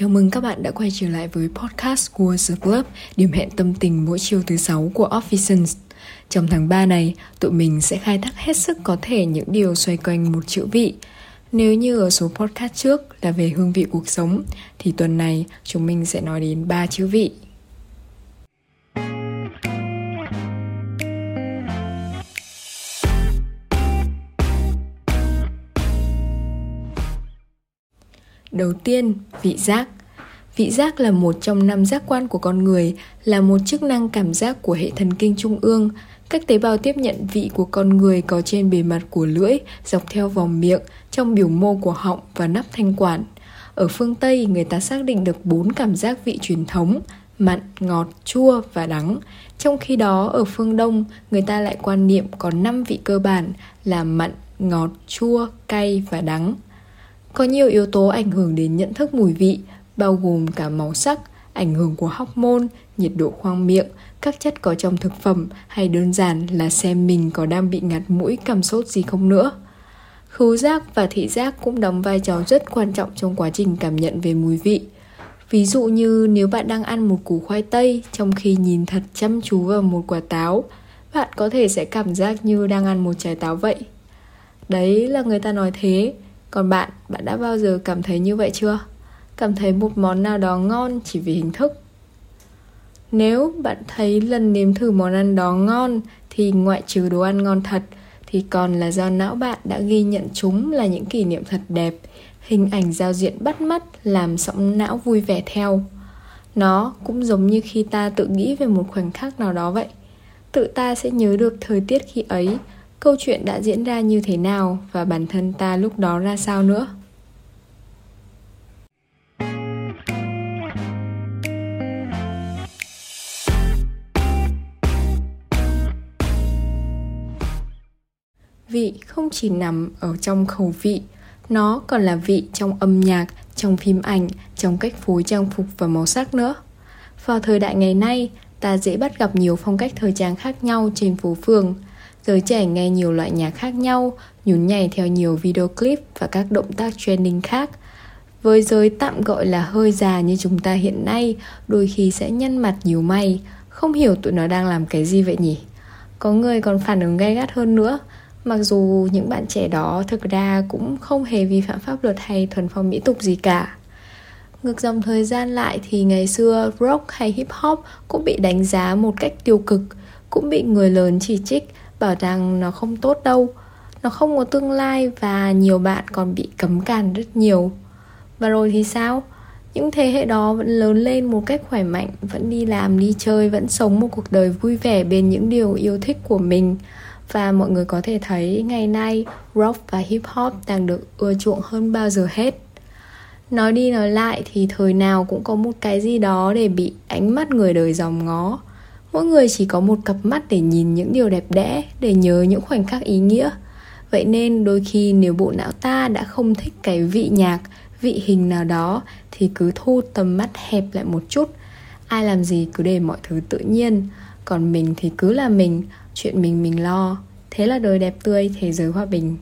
Chào mừng các bạn đã quay trở lại với podcast của The Club, điểm hẹn tâm tình mỗi chiều thứ sáu của Officens. Trong tháng 3 này, tụi mình sẽ khai thác hết sức có thể những điều xoay quanh một chữ vị. Nếu như ở số podcast trước là về hương vị cuộc sống, thì tuần này chúng mình sẽ nói đến ba chữ vị. Đầu tiên, vị giác. Vị giác là một trong năm giác quan của con người, là một chức năng cảm giác của hệ thần kinh trung ương. Các tế bào tiếp nhận vị của con người có trên bề mặt của lưỡi, dọc theo vòng miệng, trong biểu mô của họng và nắp thanh quản. Ở phương Tây, người ta xác định được bốn cảm giác vị truyền thống, mặn, ngọt, chua và đắng. Trong khi đó, ở phương Đông, người ta lại quan niệm có 5 vị cơ bản là mặn, ngọt, chua, cay và đắng. Có nhiều yếu tố ảnh hưởng đến nhận thức mùi vị, bao gồm cả màu sắc, ảnh hưởng của hormone, nhiệt độ khoang miệng, các chất có trong thực phẩm hay đơn giản là xem mình có đang bị ngạt mũi cảm sốt gì không nữa. Khứu giác và thị giác cũng đóng vai trò rất quan trọng trong quá trình cảm nhận về mùi vị. Ví dụ như nếu bạn đang ăn một củ khoai tây trong khi nhìn thật chăm chú vào một quả táo, bạn có thể sẽ cảm giác như đang ăn một trái táo vậy. Đấy là người ta nói thế, còn bạn, bạn đã bao giờ cảm thấy như vậy chưa? Cảm thấy một món nào đó ngon chỉ vì hình thức. Nếu bạn thấy lần nếm thử món ăn đó ngon Thì ngoại trừ đồ ăn ngon thật Thì còn là do não bạn đã ghi nhận chúng là những kỷ niệm thật đẹp Hình ảnh giao diện bắt mắt làm sóng não vui vẻ theo. Nó cũng giống như khi ta tự nghĩ về một khoảnh khắc nào đó vậy. Tự ta sẽ nhớ được thời tiết khi ấy câu chuyện đã diễn ra như thế nào và bản thân ta lúc đó ra sao nữa? Vị không chỉ nằm ở trong khẩu vị, nó còn là vị trong âm nhạc, trong phim ảnh, trong cách phối trang phục và màu sắc nữa. Vào thời đại ngày nay, ta dễ bắt gặp nhiều phong cách thời trang khác nhau trên phố phường. Giới trẻ nghe nhiều loại nhạc khác nhau, nhún nhảy theo nhiều video clip và các động tác trending khác. Với giới tạm gọi là hơi già như chúng ta hiện nay, đôi khi sẽ nhăn mặt nhiều may, không hiểu tụi nó đang làm cái gì vậy nhỉ? Có người còn phản ứng gay gắt hơn nữa, mặc dù những bạn trẻ đó thực ra cũng không hề vi phạm pháp luật hay thuần phong mỹ tục gì cả. Ngược dòng thời gian lại thì ngày xưa rock hay hip hop cũng bị đánh giá một cách tiêu cực, cũng bị người lớn chỉ trích bảo rằng nó không tốt đâu. Nó không có tương lai và nhiều bạn còn bị cấm cản rất nhiều. Và rồi thì sao? Những thế hệ đó vẫn lớn lên một cách khỏe mạnh, vẫn đi làm, đi chơi, vẫn sống một cuộc đời vui vẻ bên những điều yêu thích của mình. Và mọi người có thể thấy ngày nay rock và hip hop đang được ưa chuộng hơn bao giờ hết. Nói đi nói lại thì thời nào cũng có một cái gì đó để bị ánh mắt người đời dòm ngó mỗi người chỉ có một cặp mắt để nhìn những điều đẹp đẽ, để nhớ những khoảnh khắc ý nghĩa. Vậy nên đôi khi nếu bộ não ta đã không thích cái vị nhạc, vị hình nào đó, thì cứ thu tầm mắt hẹp lại một chút. Ai làm gì cứ để mọi thứ tự nhiên. Còn mình thì cứ là mình, chuyện mình mình lo. Thế là đời đẹp tươi, thế giới hòa bình.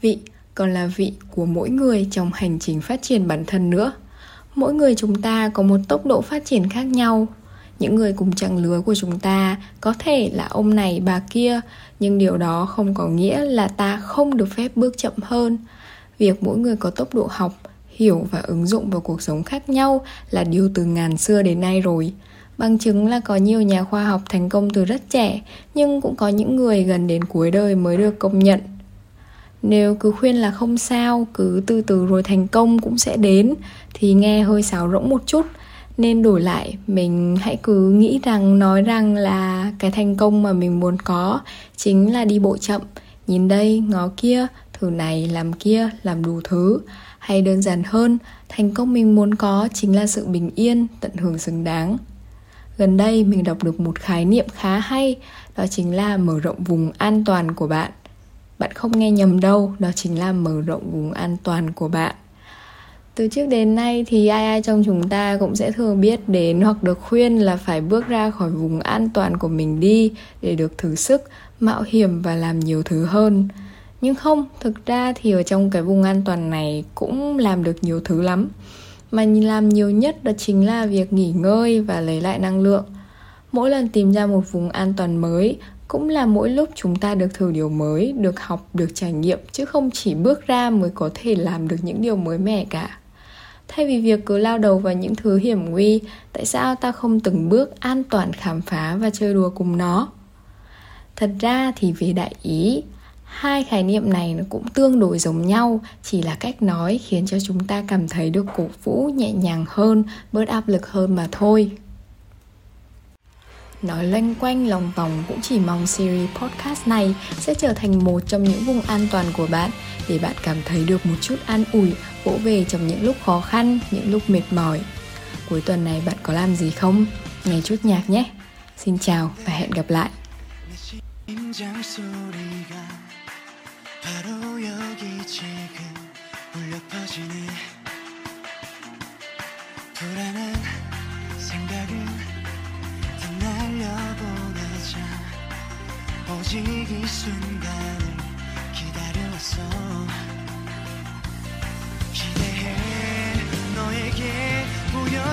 Vị còn là vị của mỗi người trong hành trình phát triển bản thân nữa. Mỗi người chúng ta có một tốc độ phát triển khác nhau những người cùng chặng lứa của chúng ta, có thể là ông này, bà kia, nhưng điều đó không có nghĩa là ta không được phép bước chậm hơn. Việc mỗi người có tốc độ học, hiểu và ứng dụng vào cuộc sống khác nhau là điều từ ngàn xưa đến nay rồi. Bằng chứng là có nhiều nhà khoa học thành công từ rất trẻ, nhưng cũng có những người gần đến cuối đời mới được công nhận. Nếu cứ khuyên là không sao, cứ từ từ rồi thành công cũng sẽ đến, thì nghe hơi sáo rỗng một chút nên đổi lại. Mình hãy cứ nghĩ rằng, nói rằng là cái thành công mà mình muốn có chính là đi bộ chậm. Nhìn đây, ngó kia, thử này, làm kia, làm đủ thứ. Hay đơn giản hơn, thành công mình muốn có chính là sự bình yên, tận hưởng xứng đáng. Gần đây, mình đọc được một khái niệm khá hay, đó chính là mở rộng vùng an toàn của bạn. Bạn không nghe nhầm đâu, đó chính là mở rộng vùng an toàn của bạn từ trước đến nay thì ai ai trong chúng ta cũng sẽ thường biết đến hoặc được khuyên là phải bước ra khỏi vùng an toàn của mình đi để được thử sức mạo hiểm và làm nhiều thứ hơn. Nhưng không, thực ra thì ở trong cái vùng an toàn này cũng làm được nhiều thứ lắm. Mà làm nhiều nhất đó chính là việc nghỉ ngơi và lấy lại năng lượng. Mỗi lần tìm ra một vùng an toàn mới cũng là mỗi lúc chúng ta được thử điều mới, được học, được trải nghiệm chứ không chỉ bước ra mới có thể làm được những điều mới mẻ cả. Thay vì việc cứ lao đầu vào những thứ hiểm nguy, tại sao ta không từng bước an toàn khám phá và chơi đùa cùng nó? Thật ra thì về đại ý, hai khái niệm này nó cũng tương đối giống nhau, chỉ là cách nói khiến cho chúng ta cảm thấy được cổ vũ nhẹ nhàng hơn, bớt áp lực hơn mà thôi. Nói loanh quanh lòng vòng cũng chỉ mong series podcast này sẽ trở thành một trong những vùng an toàn của bạn để bạn cảm thấy được một chút an ủi, vỗ về trong những lúc khó khăn, những lúc mệt mỏi. Cuối tuần này bạn có làm gì không? Nghe chút nhạc nhé. Xin chào và hẹn gặp lại. 불안한 생각은 날려보내자 오직 이 순간을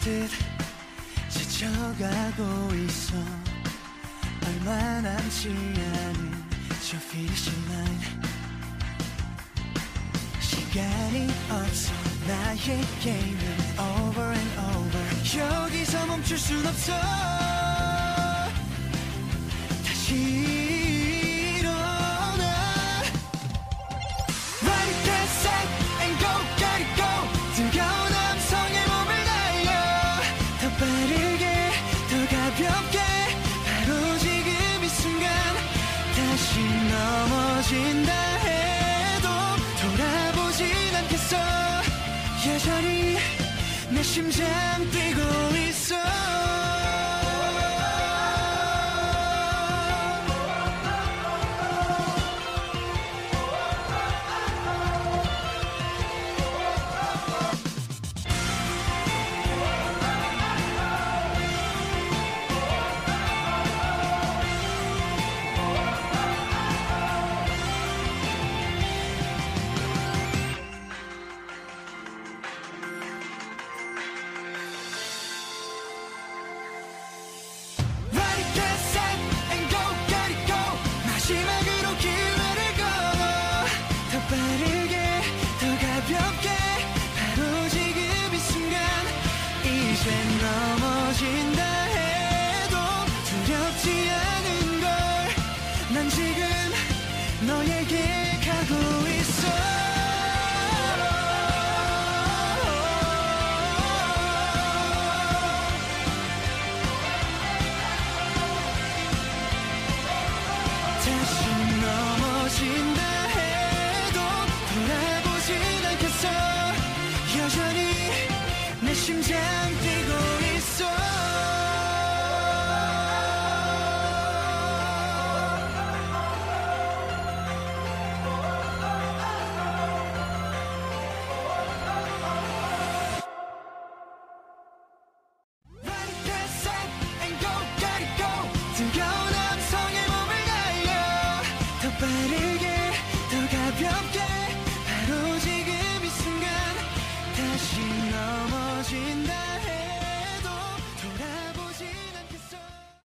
듯 지쳐가고 있어. 얼마 남지 않은 저 피니시 라인 시간이 없어. 나의 게임은 over and over. 여기서 멈출 순 없어 一瞬间